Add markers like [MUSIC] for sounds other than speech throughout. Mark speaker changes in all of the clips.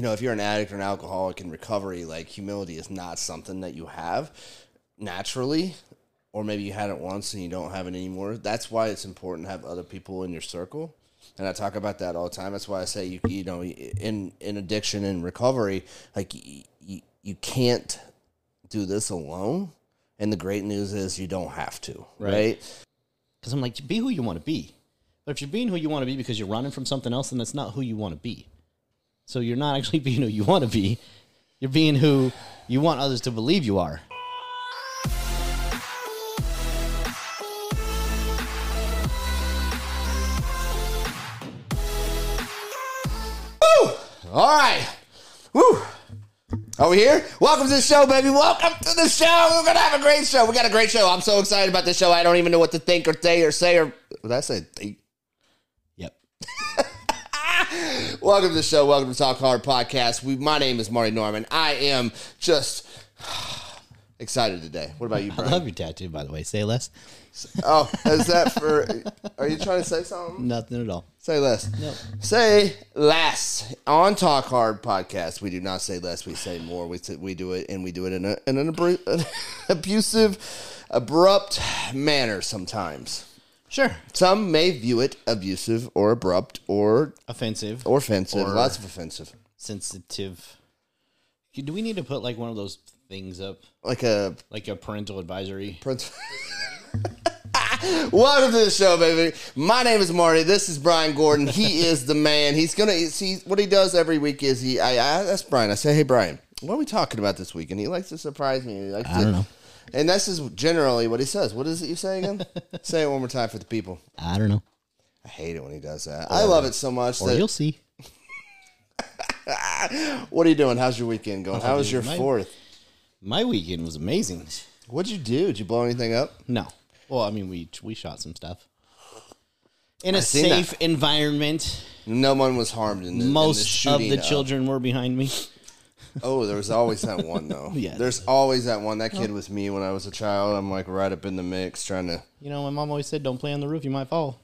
Speaker 1: you know, if you're an addict or an alcoholic in recovery, like humility is not something that you have naturally, or maybe you had it once and you don't have it anymore. That's why it's important to have other people in your circle. And I talk about that all the time. That's why I say you you know in in addiction and recovery, like you, you can't do this alone. And the great news is you don't have to,
Speaker 2: Right.
Speaker 1: right?
Speaker 2: Because I'm like, be who you want to be. But if you're being who you want to be because you're running from something else, then that's not who you want to be. So you're not actually [LAUGHS] being who you want to be. You're being who you want others to believe you are. Woo!
Speaker 1: All right. Woo. Are we here? Welcome to the show, baby. Welcome to the show. We're gonna have a great show. We got a great show. I'm so excited about this show. I don't even know what to think or say or say or what did I say? Think?
Speaker 2: Yep. [LAUGHS]
Speaker 1: Welcome to the show. Welcome to Talk Hard Podcast. We, my name is Marty Norman. I am just [SIGHS] excited today. What about you,
Speaker 2: I love your tattoo, by the way. Say less.
Speaker 1: Oh, is that for? Are you trying to say something?
Speaker 2: Nothing at all.
Speaker 1: Say less.
Speaker 2: Nope.
Speaker 1: Say less on Talk Hard podcast. We do not say less. We say more. We say, we do it and we do it in, a, in an, abru- an [LAUGHS] abusive, abrupt manner. Sometimes
Speaker 2: Sure.
Speaker 1: some may view it abusive or abrupt or
Speaker 2: Offensive.
Speaker 1: or offensive.
Speaker 2: Or-
Speaker 1: lots of offensive.
Speaker 2: sensitive. Do we need to put like one of those things up?
Speaker 1: Like a
Speaker 2: Like a parental advisory?
Speaker 1: prince. [LAUGHS] Welcome to the show, baby. My name is Marty. This is Brian Gordon. He [LAUGHS] is the man. He's gonna see what he does every week. Is he? I, I that's Brian. I say, hey, Brian, what are we talking about this week? And he likes to surprise me. He likes
Speaker 2: I
Speaker 1: to,
Speaker 2: don't know.
Speaker 1: And this is generally what he says. What is it you say again? [LAUGHS] say it one more time for the people.
Speaker 2: I don't know.
Speaker 1: I hate it when he does that. I love it so much.
Speaker 2: Or
Speaker 1: That,
Speaker 2: you'll see. [LAUGHS]
Speaker 1: what are you doing? How's your weekend going? How was your
Speaker 2: my-
Speaker 1: fourth?
Speaker 2: My weekend was amazing.
Speaker 1: What'd you do? Did you blow anything up?
Speaker 2: No. Well, I mean, we we shot some stuff in a
Speaker 1: seen
Speaker 2: safe environment.
Speaker 1: No one was harmed in the, in the
Speaker 2: Most of
Speaker 1: shooting
Speaker 2: the children were behind me.
Speaker 1: Oh, there was always that one though. [LAUGHS]
Speaker 2: Yeah.
Speaker 1: There's always that one. That kid was me when I was a child. I'm like right up in the mix, trying to.
Speaker 2: You know, my mom always said, "Don't play on the roof; you might fall.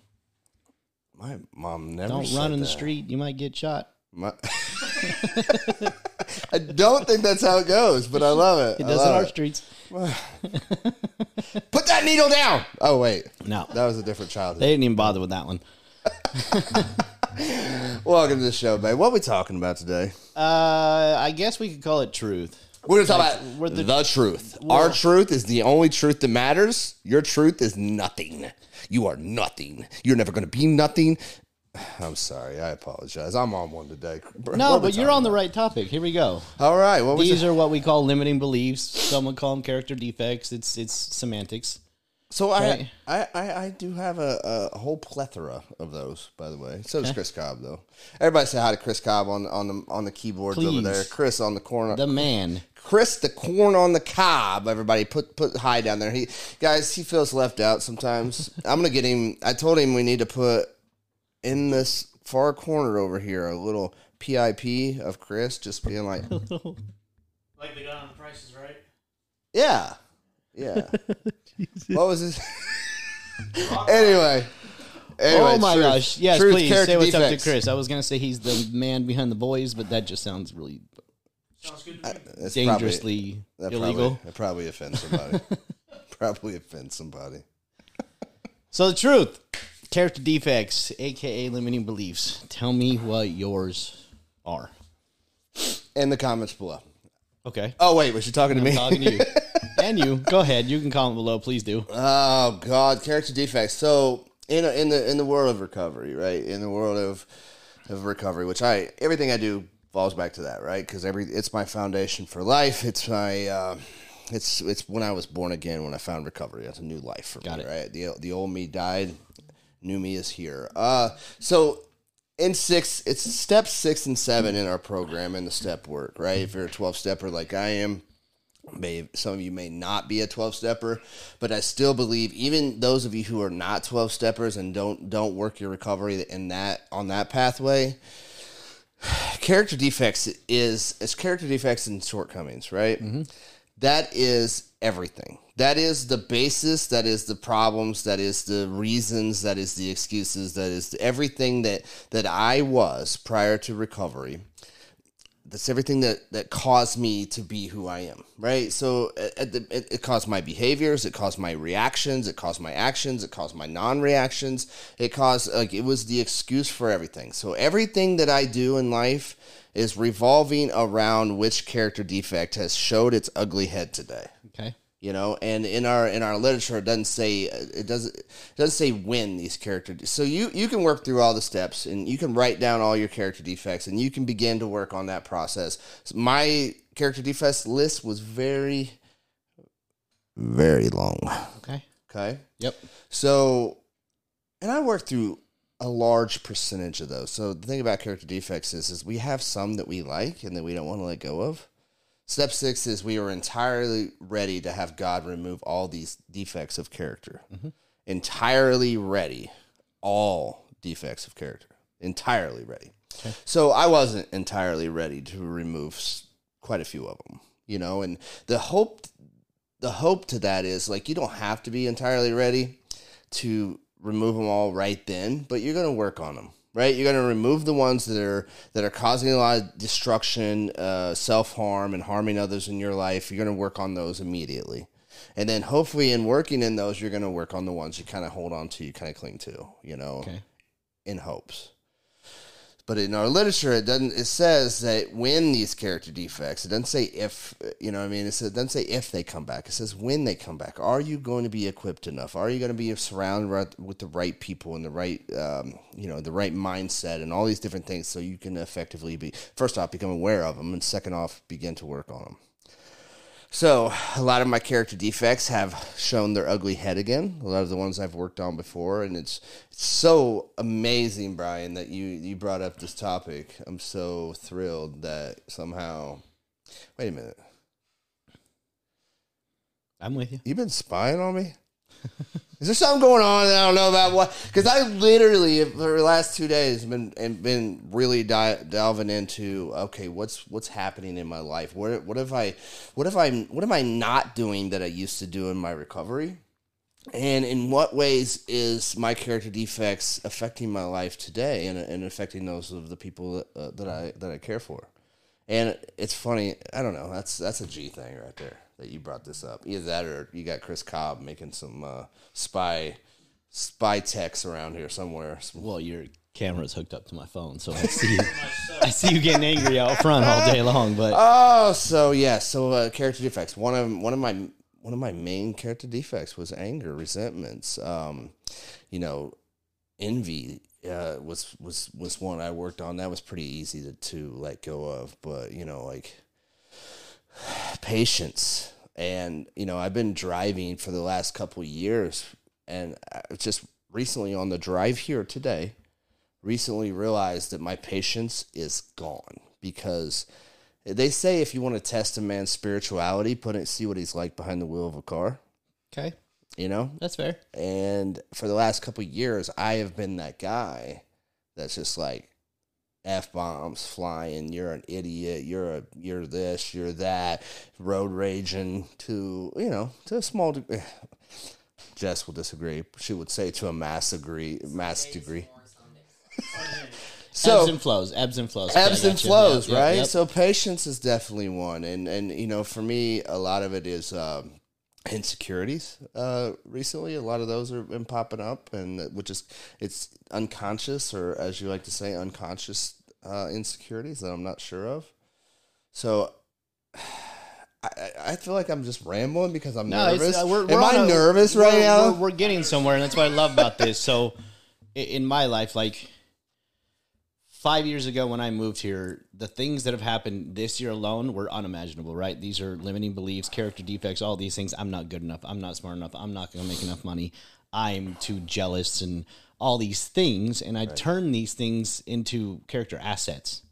Speaker 1: My mom never.
Speaker 2: Don't
Speaker 1: said
Speaker 2: run in the
Speaker 1: that.
Speaker 2: street; you might get shot."
Speaker 1: My- [LAUGHS] I don't think that's how it goes, but I love it.
Speaker 2: It
Speaker 1: I
Speaker 2: does in
Speaker 1: love
Speaker 2: our
Speaker 1: it.
Speaker 2: streets. [SIGHS]
Speaker 1: Put that needle down. Oh wait,
Speaker 2: No,
Speaker 1: that was a different childhood.
Speaker 2: they didn't even bother with that one. [LAUGHS] [LAUGHS]
Speaker 1: Welcome to the show, babe. What are we talking about today?
Speaker 2: Uh, I guess we could call it truth.
Speaker 1: We're gonna talk about
Speaker 2: we're
Speaker 1: the,
Speaker 2: the-
Speaker 1: truth. Our truth is the only truth that matters. Your truth is nothing. You are nothing. You're never gonna be nothing. [SIGHS] I'm sorry. I apologize. I'm on one today.
Speaker 2: No, but you're on the right topic. Here we go.
Speaker 1: All right.
Speaker 2: These are what we call limiting beliefs. Some would call them character defects. It's it's semantics.
Speaker 1: So I, I, I, I do have a, a whole plethora of those, by the way. So does Chris Cobb, though. Everybody say hi to Chris Cobb on on the on the keyboards over there. Chris on the corner.
Speaker 2: The man.
Speaker 1: Chris the corn on the cob. Everybody put put hi down there. He guys, he feels left out sometimes. [LAUGHS] I'm gonna get him. I told him we need to put in this far corner over here a little PIP of Chris, just being like, [LAUGHS]
Speaker 3: Like the guy on the Price is Right.
Speaker 1: yeah, yeah. [LAUGHS] what was this? [LAUGHS] anyway. Anyway,
Speaker 2: oh my
Speaker 1: truth.
Speaker 2: gosh! Yes,
Speaker 1: Truth,
Speaker 2: please
Speaker 1: character
Speaker 2: say what's
Speaker 1: defects.
Speaker 2: up to Chris. I was gonna say he's the man behind the boys, but that just sounds really
Speaker 3: Sounds good to uh, me.
Speaker 1: It's
Speaker 2: dangerously
Speaker 1: That
Speaker 2: illegal.
Speaker 1: Probably, that probably offends somebody. [LAUGHS] probably offends somebody.
Speaker 2: So the truth, character defects, aka limiting beliefs. Tell me what yours are.
Speaker 1: In the comments below.
Speaker 2: Okay,
Speaker 1: Oh wait, was she talking to me?
Speaker 2: talking to you [LAUGHS] and you. Go ahead. You can comment below. Please do.
Speaker 1: Oh God, character defects. So in a, in the in the world of recovery, right? In the world of of recovery, which I everything I do falls back to that, right? Because every it's my foundation for life. It's my uh, it's it's when I was born again when I found recovery. That's a new life for
Speaker 2: Got
Speaker 1: me,
Speaker 2: it.
Speaker 1: right? The the old me died, new me is here. Uh, so in six, it's step six and seven in our program in the step work, right? If you're a twelve stepper like I am, may some of you may not be a 12 stepper but i still believe even those of you who are not 12 steppers and don't don't work your recovery in that on that pathway [SIGHS] character defects is it's character defects and shortcomings right? Mm-hmm. That is everything. That is the basis that is the problems that is the reasons that is the excuses that is everything that that i was prior to recovery that's everything that that caused me to be who I am, right? So the, it, it caused my behaviors, it caused my reactions, it caused my actions, it caused my non-reactions, it caused like it was the excuse for everything. So everything that I do in life is revolving around which character defect has showed its ugly head today
Speaker 2: Okay.
Speaker 1: You know? And in our in our literature it doesn't say it doesn't it doesn't say when these characters so you you can work through all the steps and you can write down all your character defects and you can begin to work on that process. So my character defects list was very very long.
Speaker 2: Okay.
Speaker 1: okay?
Speaker 2: Yep.
Speaker 1: so and i worked through a large percentage of those. So the thing about character defects is is we have some that we like and that we don't want to let go of Step six is we are entirely ready to have God remove all these defects of character. Mm-hmm. Entirely ready. All defects of character. Entirely ready. So I wasn't entirely ready to remove quite a few of them, you know, and the hope the hope to that is like you don't have to be entirely ready to remove them all right then, but you're going to work on them. Right, you're going to remove the ones that are that are causing a lot of destruction, uh, self harm, and harming others in your life. You're going to work on those immediately, and then hopefully, in working in those, you're going to work on the ones you kind of hold on to, you kind of cling to. You know,
Speaker 2: Okay.
Speaker 1: in hopes. But in our literature, it doesn't. It says that when these character defects, it doesn't say if. You know, what I mean, it, says, it doesn't say if they come back. It says when they come back. Are you going to be equipped enough? Are you going to be surrounded with the right people and the right, um, you know, the right mindset and all these different things, so you can effectively be first off become aware of them, and second off begin to work on them. So a lot of my character defects have shown their ugly head again. A lot of the ones I've worked on before, and it's, it's so amazing, Brian, that you you brought up this topic. I'm so thrilled that somehow. Wait a minute,
Speaker 2: I'm with you.
Speaker 1: you've been spying on me. [LAUGHS] Is there something going on that I don't know about? What? Because I literally for the last two days been and been really di- delving into okay, what's what's happening in my life? What what have I, what have I, what am I not doing that I used to do in my recovery? And in what ways is my character defects affecting my life today and, and affecting those of the people that, uh, that I that I care for? And it's funny, I don't know. That's that's a G thing right there that you brought this up. Either that or you got Chris Cobb making some uh, spy spy techs around here somewhere.
Speaker 2: Well, your camera's hooked up to my phone, so I see you. I see you getting angry out front all day long. But
Speaker 1: Oh, so yeah, so uh, character defects. One of one of my one of my main character defects was anger, resentments. Um, you know, envy uh, was was was one I worked on. That was pretty easy to to let go of. But you know, like patience, and you know, I've been driving for the last couple of years, and I just recently on the drive here today, recently realized that my patience is gone because they say if you want to test a man's spirituality, put it see what he's like behind the wheel of a car.
Speaker 2: okay,
Speaker 1: You know,
Speaker 2: that's fair.
Speaker 1: and for the last couple of years, I have been that guy that's just like f bombs flying. You're an idiot. You're a you're this. You're that. Road raging to you know to a small degree. Jess will disagree. She would say to a mass degree. Mass degree. [LAUGHS] So
Speaker 2: ebbs and flows, ebbs and flows.
Speaker 1: Ebbs and flows,
Speaker 2: Yep, yep,
Speaker 1: right?
Speaker 2: yep.
Speaker 1: So patience is definitely one, and and you know, for me, a lot of it is um, insecurities. Uh, recently, a lot of those have been popping up, and which is it's unconscious, or as you like to say, unconscious uh, insecurities that I'm not sure of. So. [SIGHS] I, I- I feel like I'm just rambling because I'm
Speaker 2: No,
Speaker 1: nervous.
Speaker 2: uh, we're,
Speaker 1: Am
Speaker 2: we're
Speaker 1: I
Speaker 2: on a-
Speaker 1: nervous
Speaker 2: we're-
Speaker 1: right now?
Speaker 2: We're, we're getting somewhere, and that's what I love about this. So, in my life, like five years ago when I moved here, the things that have happened this year alone were unimaginable. Right? These are limiting beliefs, character defects, all these things. I'm not good enough. I'm not smart enough. I'm not going to make enough money. I'm too jealous, and all these things. And I turn these things into character assets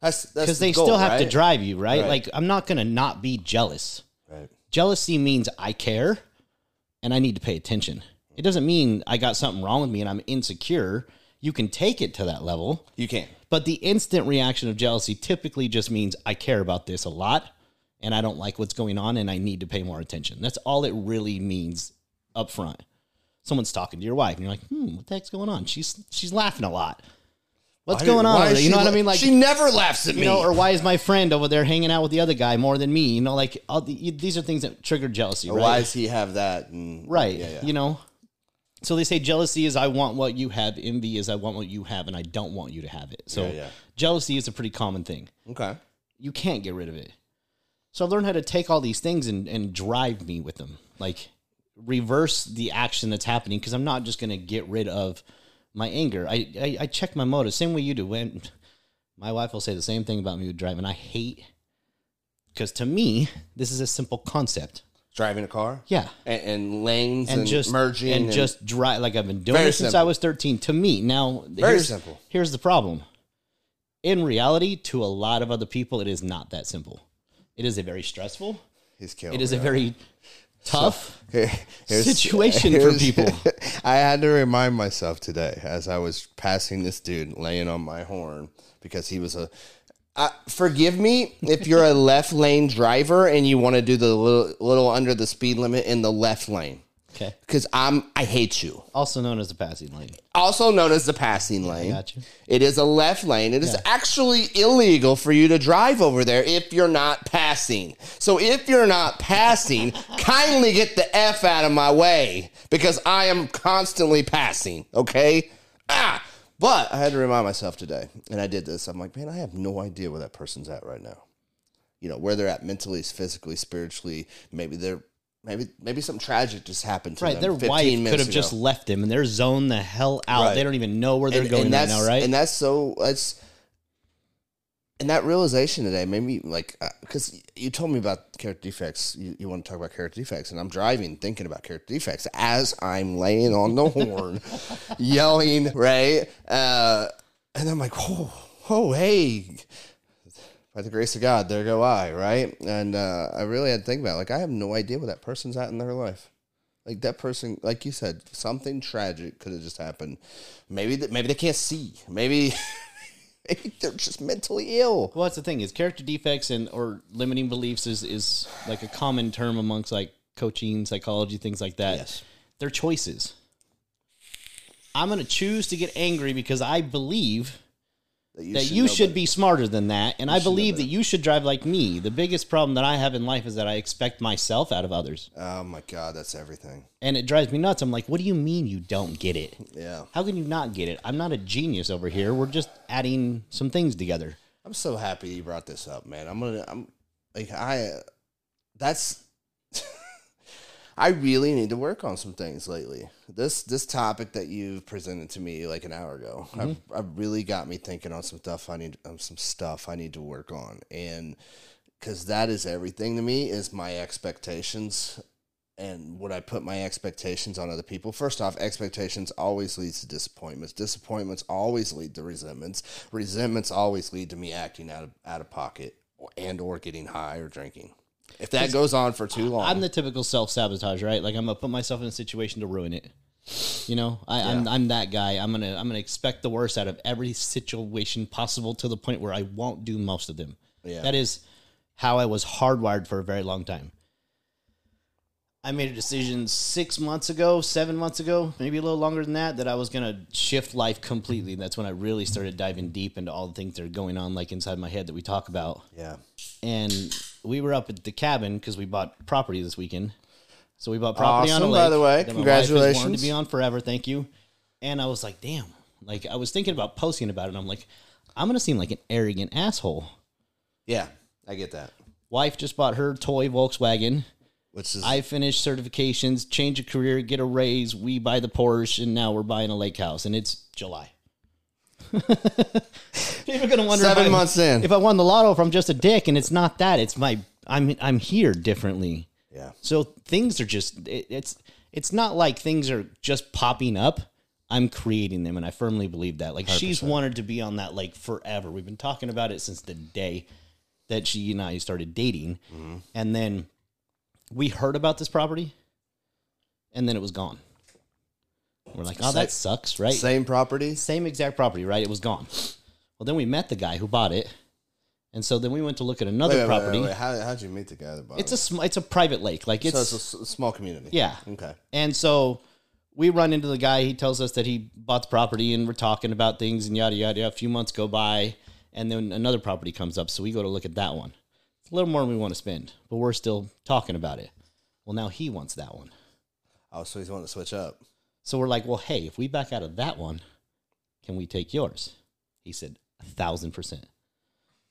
Speaker 1: That's that's
Speaker 2: because
Speaker 1: the
Speaker 2: they
Speaker 1: goal,
Speaker 2: still have to drive you, right?
Speaker 1: Right.
Speaker 2: Like I'm not going to not be jealous
Speaker 1: Right.
Speaker 2: jealousy means I care and I need to pay attention. It doesn't mean I got something wrong with me and I'm insecure. You can take it to that level,
Speaker 1: You can.
Speaker 2: but the instant reaction of jealousy typically just means I care about this a lot and I don't like what's going on and I need to pay more attention. That's all it really means up front. Someone's talking to your wife and you're like, hmm, what the heck's going on? She's she's laughing a lot. What's
Speaker 1: Why
Speaker 2: going on?
Speaker 1: why?
Speaker 2: You know what I mean? Like
Speaker 1: she never laughs at me.
Speaker 2: you know, or why is my friend over there hanging out with the other guy more than me? You know, like all the, these are things that trigger jealousy,
Speaker 1: Or
Speaker 2: right?
Speaker 1: why does he have that? And,
Speaker 2: right.
Speaker 1: Yeah, yeah.
Speaker 2: You know, so they say jealousy is I want what you have, envy is I want what you have, and I don't want you to have it. So
Speaker 1: Yeah, yeah.
Speaker 2: jealousy is a pretty common thing.
Speaker 1: okay.
Speaker 2: You can't get rid of it. So I've learned how to take all these things and, and drive me with them, like reverse the action that's happening because I'm not just going to get rid of my anger. I, I, I check my motive, same way you do. When my wife will say the same thing about me with driving, I hate because to me this is a simple concept.
Speaker 1: Driving a car.
Speaker 2: Yeah,
Speaker 1: And, and lanes and,
Speaker 2: and, just
Speaker 1: merging
Speaker 2: and, just drive like I've been doing it since I was 13. To me, now
Speaker 1: Very
Speaker 2: here's,
Speaker 1: simple.
Speaker 2: Here's the problem. In reality, to a lot of other people, it is not that simple. It is a very stressful.
Speaker 1: He's killing
Speaker 2: It is a very tough
Speaker 1: Here-
Speaker 2: situation for people. [LAUGHS]
Speaker 1: I had to remind myself today as I was passing this dude laying on my horn because he was a. Uh, forgive me if you're a left lane driver and you want to do the little, little under the speed limit in the left lane
Speaker 2: Okay.
Speaker 1: because I'm I hate you.
Speaker 2: Also known as the passing lane.
Speaker 1: Also known as the passing lane.
Speaker 2: got you.
Speaker 1: It is a left lane. It is
Speaker 2: Yeah.
Speaker 1: actually illegal for you to drive over there if you're not passing. So if you're not passing, [LAUGHS] kindly get the F out of my way because I am constantly passing, okay? Ah! But I had to remind myself today, and I did this. I'm like, man, I have no idea where that person's at right now. You know, where they're at mentally, physically, spiritually. Maybe they're maybe maybe something tragic just happened to them.
Speaker 2: Right.
Speaker 1: them.
Speaker 2: Their
Speaker 1: 15
Speaker 2: wife could have
Speaker 1: ago.
Speaker 2: just left them and they're zoned the hell out.
Speaker 1: Right.
Speaker 2: They don't even know where they're
Speaker 1: and,
Speaker 2: going
Speaker 1: and
Speaker 2: right now, right?
Speaker 1: And that's so that's and that realization today made me like because you told me about character defects. You, you want to talk about character defects, and I'm driving thinking about character defects as I'm laying on the horn, [LAUGHS] yelling right, uh, and I'm like, oh, oh, hey. By the grace of God, there go I, right? And uh, I really had to think about it. Like, I have no idea where that person's at in their life. Like that person, like you said, something tragic could have just happened. Maybe maybe they can't see. Maybe [LAUGHS] [LAUGHS] they're just mentally ill.
Speaker 2: Well, that's the thing is character defects and or limiting beliefs is is like a common term amongst like coaching, psychology, things like that.
Speaker 1: Yes.
Speaker 2: They're choices. I'm going to choose to get angry because I believe
Speaker 1: That you
Speaker 2: that
Speaker 1: should
Speaker 2: you should be smarter than that, and I believe that
Speaker 1: better.
Speaker 2: you should drive like me. The biggest problem that I have in life is that I expect myself out of others,
Speaker 1: Oh my God, that's everything.
Speaker 2: and it drives me nuts. I'm like, what do you mean you don't get it?
Speaker 1: Yeah,
Speaker 2: How can you not get it? I'm not a genius over here. We're just adding some things together.
Speaker 1: I'm so happy you brought this up, man. I'm gonna. I'm like I. That's. I really need to work on some things lately. This this topic that you presented to me like an hour ago, I've, I've really got me thinking on some stuff. I need um, some stuff I need to work on, and because that is everything to me is my expectations and would I put my expectations on other people? First off, expectations always leads to disappointments. Disappointments always lead to resentments. Resentments always lead to me acting out of out of pocket or, and or getting high or drinking. If that goes on for too long,
Speaker 2: I'm the typical self sabotage, right? Like I'm gonna put myself in a situation to ruin it. You know, I, I'm I'm that guy. I'm gonna I'm gonna expect the worst out of every situation possible to the point where I won't do most of them.
Speaker 1: Yeah.
Speaker 2: That is how I was hardwired for a very long time. I made a decision six months ago, seven months ago, maybe a little longer than that, that I was gonna shift life completely. That's when I really started diving deep into all the things that are going on, like inside my head that we talk about
Speaker 1: yeah,
Speaker 2: and we were up at the cabin because we bought property this weekend. So we bought property on a lake.
Speaker 1: by the way.
Speaker 2: that my wife has wanted
Speaker 1: Congratulations.
Speaker 2: to be on forever. Thank you. And I was like, damn. Like I was thinking about posting about it. I'm like, I'm gonna seem like an arrogant asshole.
Speaker 1: yeah, I get that.
Speaker 2: Wife just bought her toy Volkswagen.
Speaker 1: Which is
Speaker 2: I finished certifications, change a career, get a raise. We buy the Porsche, and now we're buying a lake house, and it's July. [LAUGHS] People are gonna wonder
Speaker 1: Seven
Speaker 2: if I-
Speaker 1: months in.
Speaker 2: if I won the lotto, if I'm just a dick, and it's not that. It's my I'm I'm here differently.
Speaker 1: yeah,
Speaker 2: So things are just it, it's it's not like things are just popping up. I'm creating them, and I firmly believe that. Like she's wanted to be on that lake forever. We've been talking about it since the day that she and I started dating,
Speaker 1: Mm-hmm.
Speaker 2: and then we heard about this property, and then it was gone. We're like, oh, that sucks, right?
Speaker 1: same property?
Speaker 2: Same exact property, right? It was gone. Well, then we met the guy who bought it, and so then we went to look at another
Speaker 1: Wait, wait, wait,
Speaker 2: property.
Speaker 1: wait. How how'd you meet the guy that bought
Speaker 2: It's
Speaker 1: it?
Speaker 2: a sm- it's a private lake, like it's
Speaker 1: so it's a s- small community.
Speaker 2: yeah.
Speaker 1: Okay.
Speaker 2: And so we run into the guy. He tells us that he bought the property, and we're talking about things and yada yada. A few months go by, and then another property comes up, so we go to look at that one. It's a little more than we want to spend, but we're still talking about it. Well, now he wants that one.
Speaker 1: Oh, so he's wanting to switch up.
Speaker 2: So we're like, well, hey, if we back out of that one, can we take yours? He said, a thousand percent.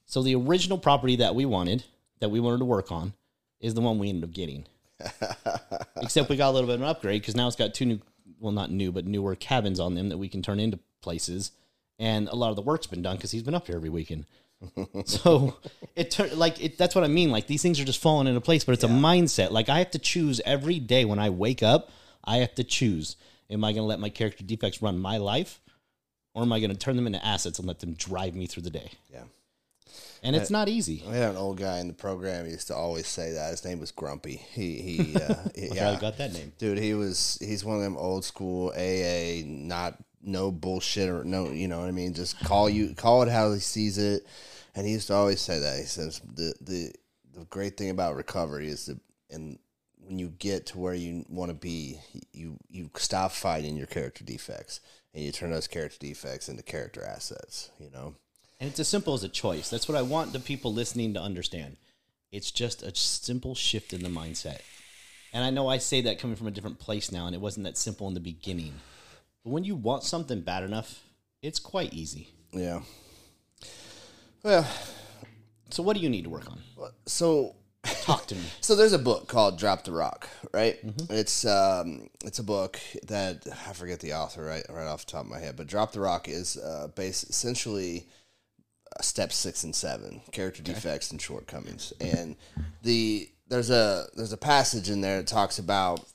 Speaker 2: So the original property that we wanted, that we wanted to work on, is the one we ended up getting. [LAUGHS] Except we got a little bit of an upgrade because now it's got two new, well, not new, but newer cabins on them that we can turn into places. And a lot of the work's been done because he's been up here every weekend. [LAUGHS] so it tur- like it, that's what I mean. Like these things are just falling into place, but it's a mindset. Like I have to choose every day when I wake up. I have to choose: Am I going to let my character defects run my life, or am I going to turn them into assets and let them drive me through the day?
Speaker 1: Yeah.
Speaker 2: And it's not easy.
Speaker 1: We had an old guy in the program. He used to always say that his name was Grumpy. He he. [LAUGHS] Uh, he- yeah,
Speaker 2: I got that name?
Speaker 1: dude. He was he's one of them old school AA. Not no bullshit or no. You know what I mean? Just call you call it how he sees it. And he used to always say that. He says the the the great thing about recovery is that and when you get to where you want to be, you you stop fighting your character defects and you turn those character defects into character assets. You know.
Speaker 2: And it's as simple as a choice. That's what I want the people listening to understand. It's just a simple shift in the mindset. And I know I say that coming from a different place now, and it wasn't that simple in the beginning. But when you want something bad enough, it's quite easy.
Speaker 1: Yeah. Well,
Speaker 2: So, what do you need to work on?
Speaker 1: so
Speaker 2: Talk to me.
Speaker 1: so there's a book called Drop the Rock, right? It's um it's a book that I forget the author right right off the top of my head, but Drop the Rock is uh based essentially uh, step 6 and 7, character defects and shortcomings. And the there's a there's a passage in there that talks about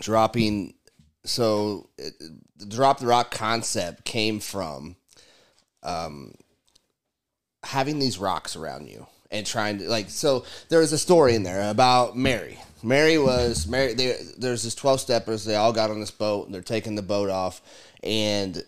Speaker 1: dropping so it, the drop the rock concept came from um, having these rocks around you and trying to like so there was a story in there about mary mary was mary there, there's this 12 steppers they all got on this boat and they're taking the boat off and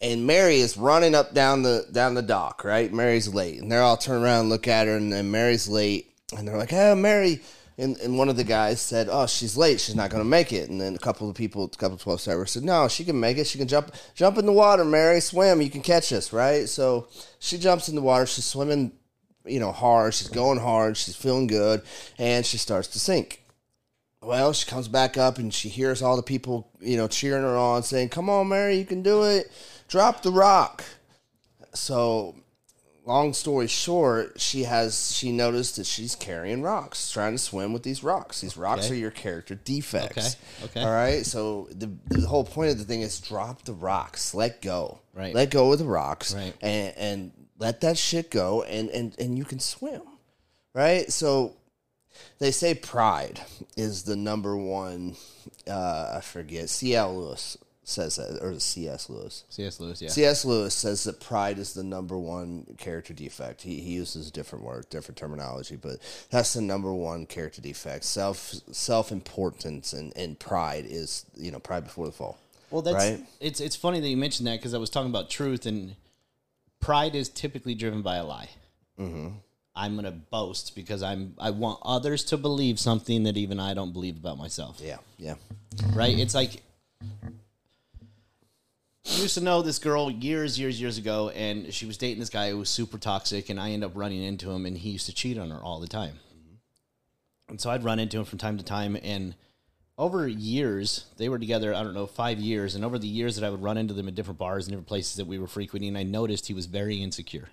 Speaker 1: and mary is running up down the down the dock right mary's late and they're all turn around and look at her and then mary's late and they're like oh mary and, and one of the guys said, "Oh, she's late. She's not going to make it." And then a couple of people, a couple of twelve steppers said, "No, she can make it. She can jump, jump in the water, Mary. Swim. You can catch us, right?" So she jumps in the water. She's swimming, you know, hard. She's going hard. She's feeling good, and she starts to sink. Well, she comes back up and she hears all the people, you know, cheering her on, saying, "Come on, Mary, you can do it. Drop the rock." So long story short, she has she noticed that she's carrying rocks, trying to swim with these rocks. These rocks
Speaker 2: Okay.
Speaker 1: are your character defects.
Speaker 2: Okay, okay.
Speaker 1: All right. So the the whole point of the thing is drop the rocks, let go.
Speaker 2: Right.
Speaker 1: Let go of the rocks.
Speaker 2: Right.
Speaker 1: And and let that shit go, and and and you can swim. Right. So they say pride is the number one. Uh, I forget. C.L. Lewis says that, or C.S. Lewis.
Speaker 2: C.S. Lewis, yeah.
Speaker 1: C.S. Lewis says that pride is the number one character defect. He, he uses a different word, different terminology, but that's the number one character defect. Self self importance and, and pride is you know pride before the fall.
Speaker 2: Well, that's
Speaker 1: Right?
Speaker 2: it's it's funny that you mentioned that because I was talking about truth and pride is typically driven by a lie. Mm-hmm. I'm gonna boast because I'm I want others to believe something that even I don't believe about myself.
Speaker 1: Yeah, yeah,
Speaker 2: Right? It's like I used to know this girl years, years, years ago, and she was dating this guy who was super toxic, and I ended up running into him, and he used to cheat on her all the time. And so I'd run into him from time to time, and over years, they were together, I don't know, five years, and over the years that I would run into them at different bars and different places that we were frequenting, I noticed he was very insecure.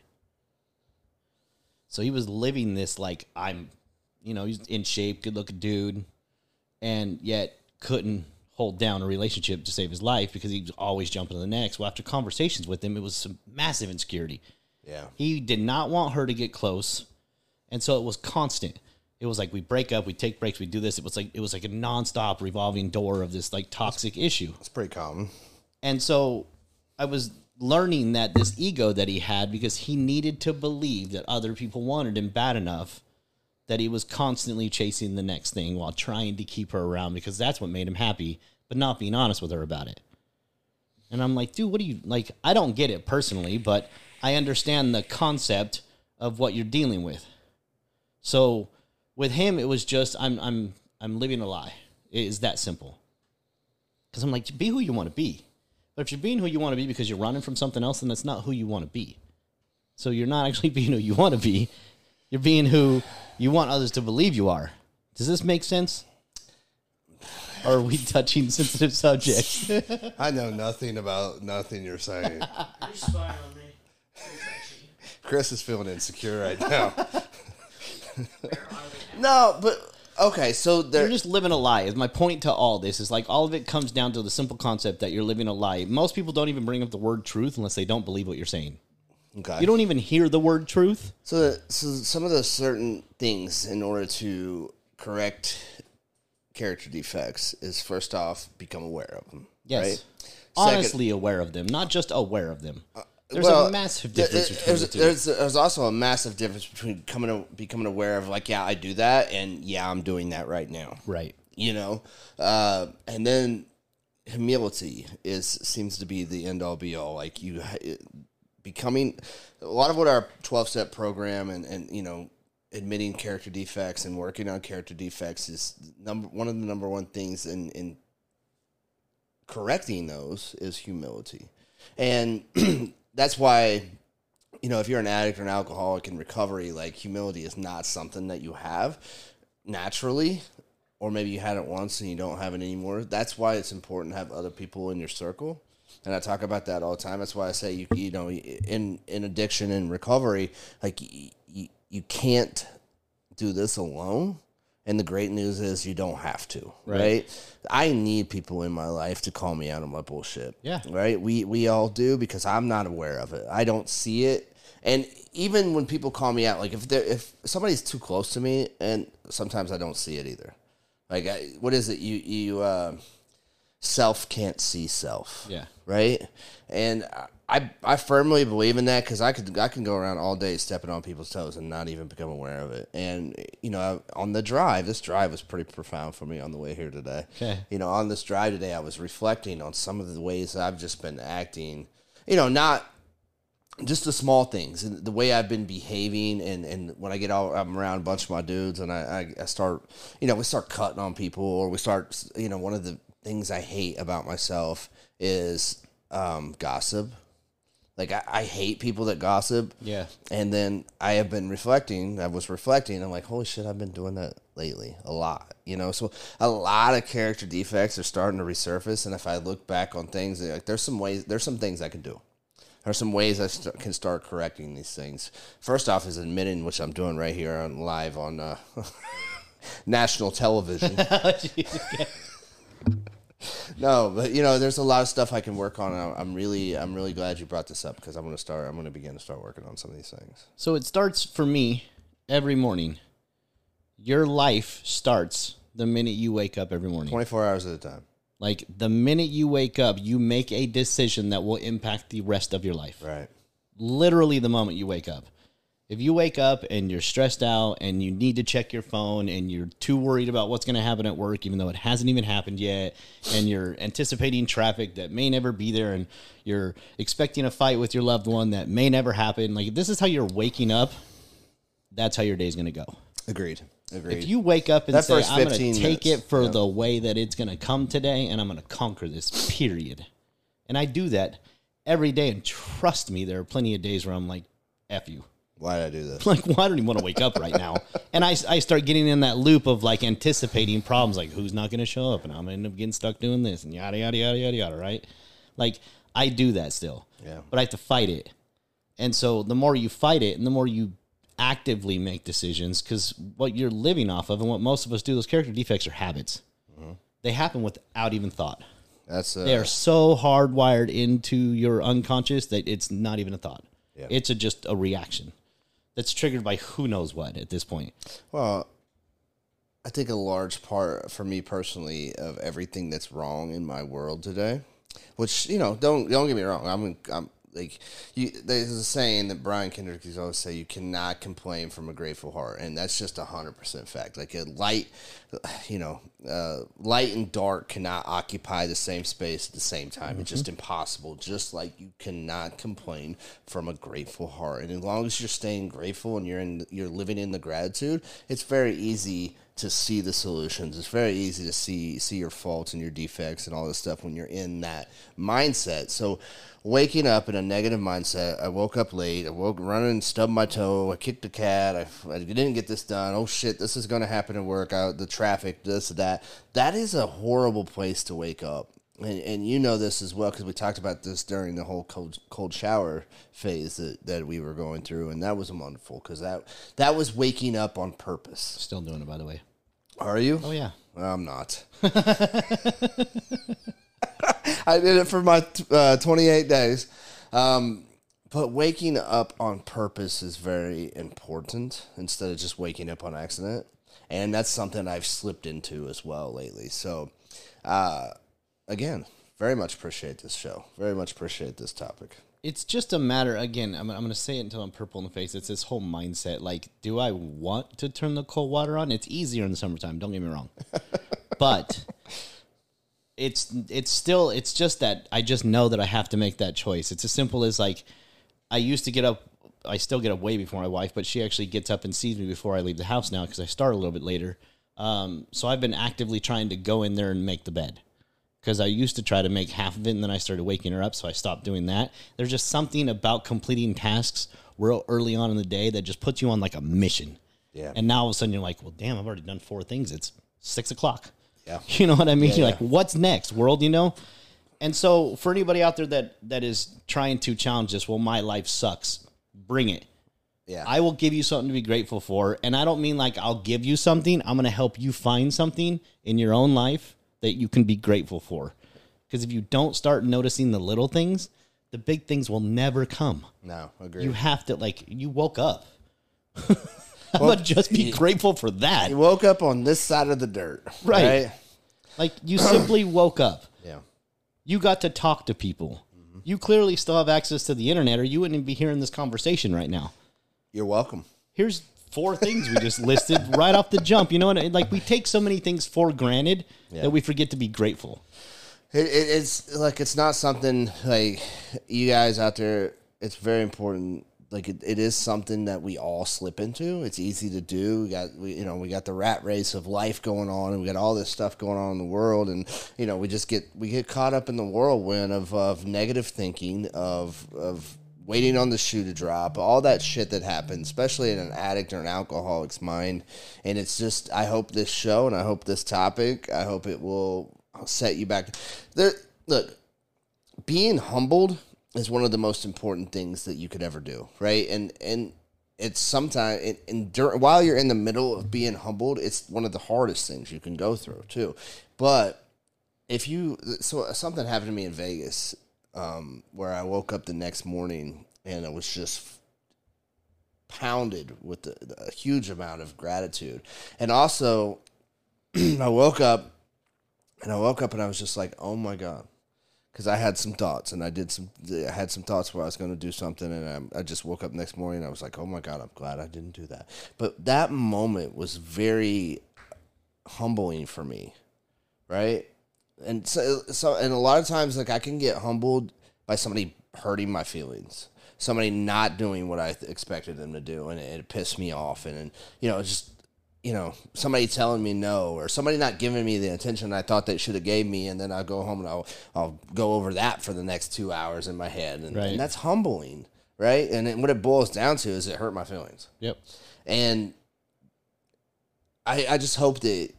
Speaker 2: So he was living this like I'm, you know, he's in shape, good looking dude, and yet couldn't hold down a relationship to save his life because he was always jumping to the next. Well, after conversations with him, it was some massive insecurity.
Speaker 1: yeah.
Speaker 2: He did not want her to get close, and so it was constant. It was like we break up, we take breaks, we do this. It was like it was like a nonstop revolving door of this like toxic issue.
Speaker 1: It's pretty common.
Speaker 2: And so I was learning that this ego that he had because he needed to believe that other people wanted him bad enough that he was constantly chasing the next thing while trying to keep her around because that's what made him happy, but not being honest with her about it. And I'm like, dude, what do you like? I don't get it personally, but I understand the concept of what you're dealing with. So with him, it was just I'm I'm I'm living a lie. It is that simple. Because I'm like, be who you want to be. But if you're being who you want to be because you're running from something else, then that's not who you want to be. So you're not [LAUGHS] actually being who you want to be. You're being who you want others to believe you are. Does this make sense? Or are we [LAUGHS] touching sensitive subjects? [LAUGHS]
Speaker 1: I know nothing about nothing you're saying.
Speaker 3: You're spying on me.
Speaker 1: Chris is feeling insecure right now.
Speaker 3: Where are we?
Speaker 1: no, but okay, so
Speaker 2: you're just living a lie. Is my point to all this is like all of it comes down to the simple concept that you're living a lie. Most people don't even bring up the word truth unless they don't believe what you're saying.
Speaker 1: Okay.
Speaker 2: You don't even hear the word truth.
Speaker 1: So, so some of those certain things in order to correct character defects is first off become aware of them.
Speaker 2: Yes.
Speaker 1: Right? Second-
Speaker 2: Honestly aware of them, not just aware of them. Uh, There's
Speaker 1: well,
Speaker 2: a massive difference
Speaker 1: there's,
Speaker 2: the.
Speaker 1: There's, there's also a massive difference between coming to, becoming aware of like, yeah, I do that, and yeah, I'm doing that right now.
Speaker 2: right.
Speaker 1: You know, uh, and then humility is seems to be the end all be all. Like you it, becoming a lot of what our 12 step program and and you know admitting character defects and working on character defects is number one of the number one things in in correcting those is humility. And [CLEARS THROAT] that's why, you know, if you're an addict or an alcoholic in recovery, like humility is not something that you have naturally, or maybe you had it once and you don't have it anymore. That's why it's important to have other people in your circle. And I talk about that all the time. That's why I say you you know in in addiction and recovery, like you, you, you can't do this alone. And the great news is you don't have to,
Speaker 2: Right.
Speaker 1: right? I need people in my life to call me out on my bullshit.
Speaker 2: Yeah.
Speaker 1: Right? We we all do because I'm not aware of it. I don't see it. And even when people call me out, like if they if somebody's too close to me, and sometimes I don't see it either. Like I, what is it? You you uh, self can't see self
Speaker 2: Yeah.
Speaker 1: right? And I I firmly believe in that because I could I can go around all day stepping on people's toes and not even become aware of it. And you know, on the drive, this drive was pretty profound for me on the way here today.
Speaker 2: Okay.
Speaker 1: You know, on this drive today, I was reflecting on some of the ways that I've just been acting. You know, not just the small things and the way I've been behaving and, and when I get all I'm around a bunch of my dudes and I, I, I start you know we start cutting on people or we start you know one of the things I hate about myself is um, gossip like I, I hate people that gossip
Speaker 2: Yeah.
Speaker 1: and then I have been reflecting I was reflecting I'm like holy shit I've been doing that lately a lot you know so a lot of character defects are starting to resurface and if I look back on things like there's some ways there's some things I can do there are some ways I st- can start correcting these things. First off, is admitting, which I'm doing right here on live on uh, [LAUGHS] national television. [LAUGHS] [LAUGHS] no, but you know, there's a lot of stuff I can work on. and I'm really, I'm really glad you brought this up because I'm going to start. I'm going to begin to start working on some of these things.
Speaker 2: So it starts for me every morning. Your life starts the minute you wake up every morning.
Speaker 1: 24 hours at a time.
Speaker 2: Like the minute you wake up, you make a decision that will impact the rest of your life.
Speaker 1: Right.
Speaker 2: Literally the moment you wake up. If you wake up and you're stressed out and you need to check your phone and you're too worried about what's going to happen at work, even though it hasn't even happened yet, and you're anticipating traffic that may never be there, and you're expecting a fight with your loved one that may never happen, like if this is how you're waking up, that's how your day's going to go.
Speaker 1: Agreed. Agreed.
Speaker 2: If you wake up and
Speaker 1: That
Speaker 2: say, I'm going to take it for
Speaker 1: yeah.
Speaker 2: the way that it's going to come today, and I'm going to conquer this, period. And I do that every day. And trust me, there are plenty of days where I'm like, F you.
Speaker 1: Why did I do this?
Speaker 2: Like, well, don't even want to wake up right now. [LAUGHS] And I, I start getting in that loop of like anticipating problems, like who's not going to show up, and I'm going to end up getting stuck doing this, and yada, yada, yada, yada, yada, right? Like, I do that still.
Speaker 1: Yeah.
Speaker 2: But I have to fight it. And so the more you fight it and the more you actively make decisions, because what you're living off of and what most of us do, those character defects are habits. They happen without even thought.
Speaker 1: That's uh,
Speaker 2: They are so hardwired into your unconscious that it's not even a thought.
Speaker 1: Yeah.
Speaker 2: It's a, just a reaction that's triggered by who knows what at this point.
Speaker 1: Well, I think a large part for me personally of everything that's wrong in my world today, which you know, don't don't get me wrong. I'm I'm like you. There's a saying that Brian Kendrick always say: "You cannot complain from a grateful heart," and that's just a hundred percent fact. Like a light, you know, uh, light and dark cannot occupy the same space at the same time. It's just impossible. Just like you cannot complain from a grateful heart, and as long as you're staying grateful and you're in, you're living in the gratitude, it's very easy to see the solutions. It's very easy to see see your faults and your defects and all this stuff when you're in that mindset. So waking up in a negative mindset, I woke up late, I woke running, and stubbed my toe, I kicked the cat, I, I didn't get this done. Oh shit, this is going to happen at work. Out the traffic, this that. That is a horrible place to wake up. And, and you know this as well because we talked about this during the whole cold, cold shower phase that, that we were going through, and that was wonderful because that that was waking up on purpose.
Speaker 2: Still doing it, by the way.
Speaker 1: Are you?
Speaker 2: Oh yeah.
Speaker 1: I'm not. [LAUGHS] I did it for my uh, 28 days. Um, but waking up on purpose is very important instead of just waking up on accident. And that's something I've slipped into as well lately. So, uh, again, very much appreciate this show. Very much appreciate this topic.
Speaker 2: It's just a matter. Again, I'm, I'm going to say it until I'm purple in the face. It's this whole mindset. Like, do I want to turn the cold water on? It's easier in the summertime. Don't get me wrong, [LAUGHS] but it's it's still it's just that I just know that I have to make that choice. It's as simple as like I used to get up. I still get up way before my wife, but she actually gets up and sees me before I leave the house now because I start a little bit later. Um, so I've been actively trying to go in there and make the bed because I used to try to make half of it and then I started waking her up, so I stopped doing that. There's just something about completing tasks real early on in the day that just puts you on like a mission.
Speaker 1: Yeah.
Speaker 2: And now all of a sudden you're like, well, damn, I've already done four things. It's six o'clock.
Speaker 1: Yeah. [LAUGHS]
Speaker 2: You know what I mean? You're
Speaker 1: yeah.
Speaker 2: like, what's next, world? You know? And so for anybody out there that that is trying to challenge this, well, my life sucks. Bring it.
Speaker 1: Yeah.
Speaker 2: I will give you something to be grateful for. And I don't mean like I'll give you something. I'm going to help you find something in your own life that you can be grateful for. Because if you don't start noticing the little things, the big things will never come.
Speaker 1: no, agree.
Speaker 2: You have to, like, you woke up. [LAUGHS] I'm going just be [LAUGHS] grateful for that.
Speaker 1: You woke up on this side of the dirt.
Speaker 2: Right.
Speaker 1: right?
Speaker 2: Like, you simply [CLEARS THROAT] woke up.
Speaker 1: Yeah.
Speaker 2: You got to talk to people. Mm-hmm. You clearly still have access to the internet, or you wouldn't be hearing this conversation right now.
Speaker 1: You're welcome.
Speaker 2: here's four things we just listed [LAUGHS] right off the jump. You know what? Like we take so many things for granted that we forget to be grateful.
Speaker 1: It, it, it's like it's not something like you guys out there. It's very important. Like it, it is something that we all slip into. It's easy to do. We got we, you know we got the rat race of life going on, and we got all this stuff going on in the world, and you know we just get we get caught up in the whirlwind of of negative thinking of of waiting on the shoe to drop, all that shit that happens, especially in an addict or an alcoholic's mind. And it's just, I hope this show and I hope this topic, I hope it will set you back. There, look, being humbled is one of the most important things that you could ever do, right? And and it's sometimes and, and dur- while you're in the middle of being humbled, it's one of the hardest things you can go through too. But if you so something happened to me in Vegas um, where I woke up the next morning and I was just pounded with the, a huge amount of gratitude, and also [CLEARS THROAT] I woke up and I woke up and I was just like, oh my god. Because I had some thoughts, and I did some. I had some thoughts where I was going to do something, and I, I just woke up next morning. and I was like, "Oh my god, I'm glad I didn't do that." But that moment was very humbling for me, right? And so, so and a lot of times like i can get humbled by somebody hurting my feelings somebody not doing what i th- expected them to do and it, it pissed me off and, and you know just you know somebody telling me no or somebody not giving me the attention i thought they should have gave me and then i'll go home and i'll i'll go over that for the next two hours in my head and,
Speaker 2: Right.
Speaker 1: and that's humbling right and it, what it boils down to is it hurt my feelings
Speaker 2: Yep.
Speaker 1: and I, I just hope that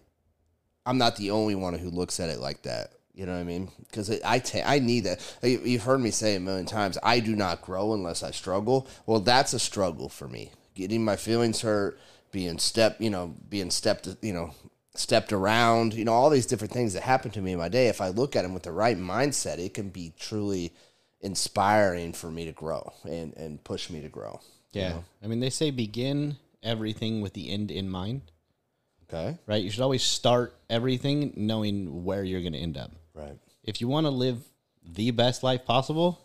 Speaker 1: I'm not the only one who looks at it like that. You know what I mean? Because I ta- I need that. You- You've heard me say a million times. I do not grow unless I struggle. Well, that's a struggle for me. Getting my feelings hurt, being step, you know, being stepped, you know, stepped around. You know, all these different things that happen to me in my day. If I look at them with the right mindset, it can be truly inspiring for me to grow and and push me to grow. you
Speaker 2: Yeah.
Speaker 1: know?
Speaker 2: I mean, they say begin everything with the end in mind,
Speaker 1: Okay.
Speaker 2: right? You should always start everything knowing where you're going to end up.
Speaker 1: Right.
Speaker 2: If you want to live the best life possible,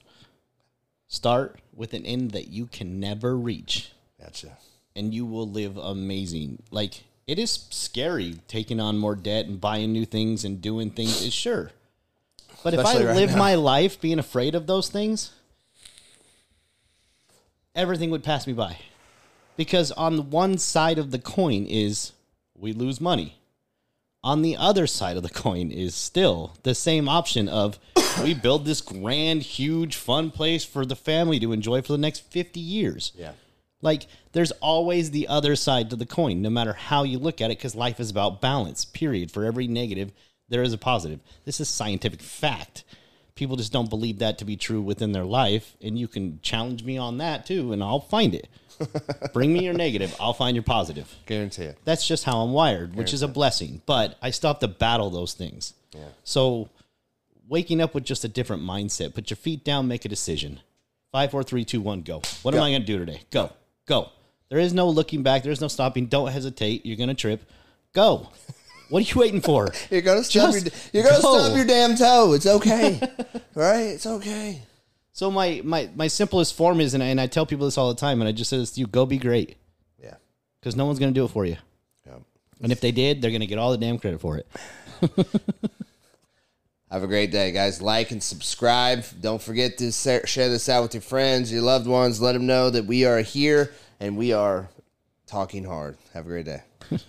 Speaker 2: start with an end that you can never reach.
Speaker 1: Gotcha.
Speaker 2: and you will live amazing. Like it is scary taking on more debt and buying new things and doing things. Is sure, but if I
Speaker 1: right
Speaker 2: live
Speaker 1: now.
Speaker 2: my life being afraid of those things, everything would pass me by. Because on the one side of the coin is we lose money. On the other side of the [LAUGHS] coin is still the same option of we build this grand, huge, fun place for the family to enjoy for the next 50 years.
Speaker 1: Yeah.
Speaker 2: Like, there's always the other side to the coin, no matter how you look at it, because life is about balance, period. For every negative, there is a positive. This is scientific fact. People just don't believe that to be true within their life, and you can challenge me on that too, and I'll find it. Bring me your negative, I'll find your positive.
Speaker 1: Guarantee it.
Speaker 2: That's just how I'm wired, which is a blessing. But I still have to battle those things.
Speaker 1: Yeah.
Speaker 2: So waking up with just a different mindset, put your feet down, make a decision. Five, four, three, two, one, go. What am I gonna do today? Go. Go. There is no looking back, there's no stopping. Don't hesitate. You're gonna trip. Go. What are you waiting for? [LAUGHS]
Speaker 1: You're gonna stub your you're gonna
Speaker 2: go.
Speaker 1: stub your damn toe. It's okay. [LAUGHS] right? It's okay.
Speaker 2: So my my my simplest form is, and I, and I tell people this all the time, and I just say this to you: go be great,
Speaker 1: Yeah.
Speaker 2: because no one's gonna do it for you.
Speaker 1: Yeah.
Speaker 2: And if they did, they're gonna get all the damn credit for it. [LAUGHS]
Speaker 1: Have a great day, guys. Like and subscribe. Don't forget to share this out with your friends, your loved ones. Let them know that we are here and we are talking hard. Have a great day. [LAUGHS]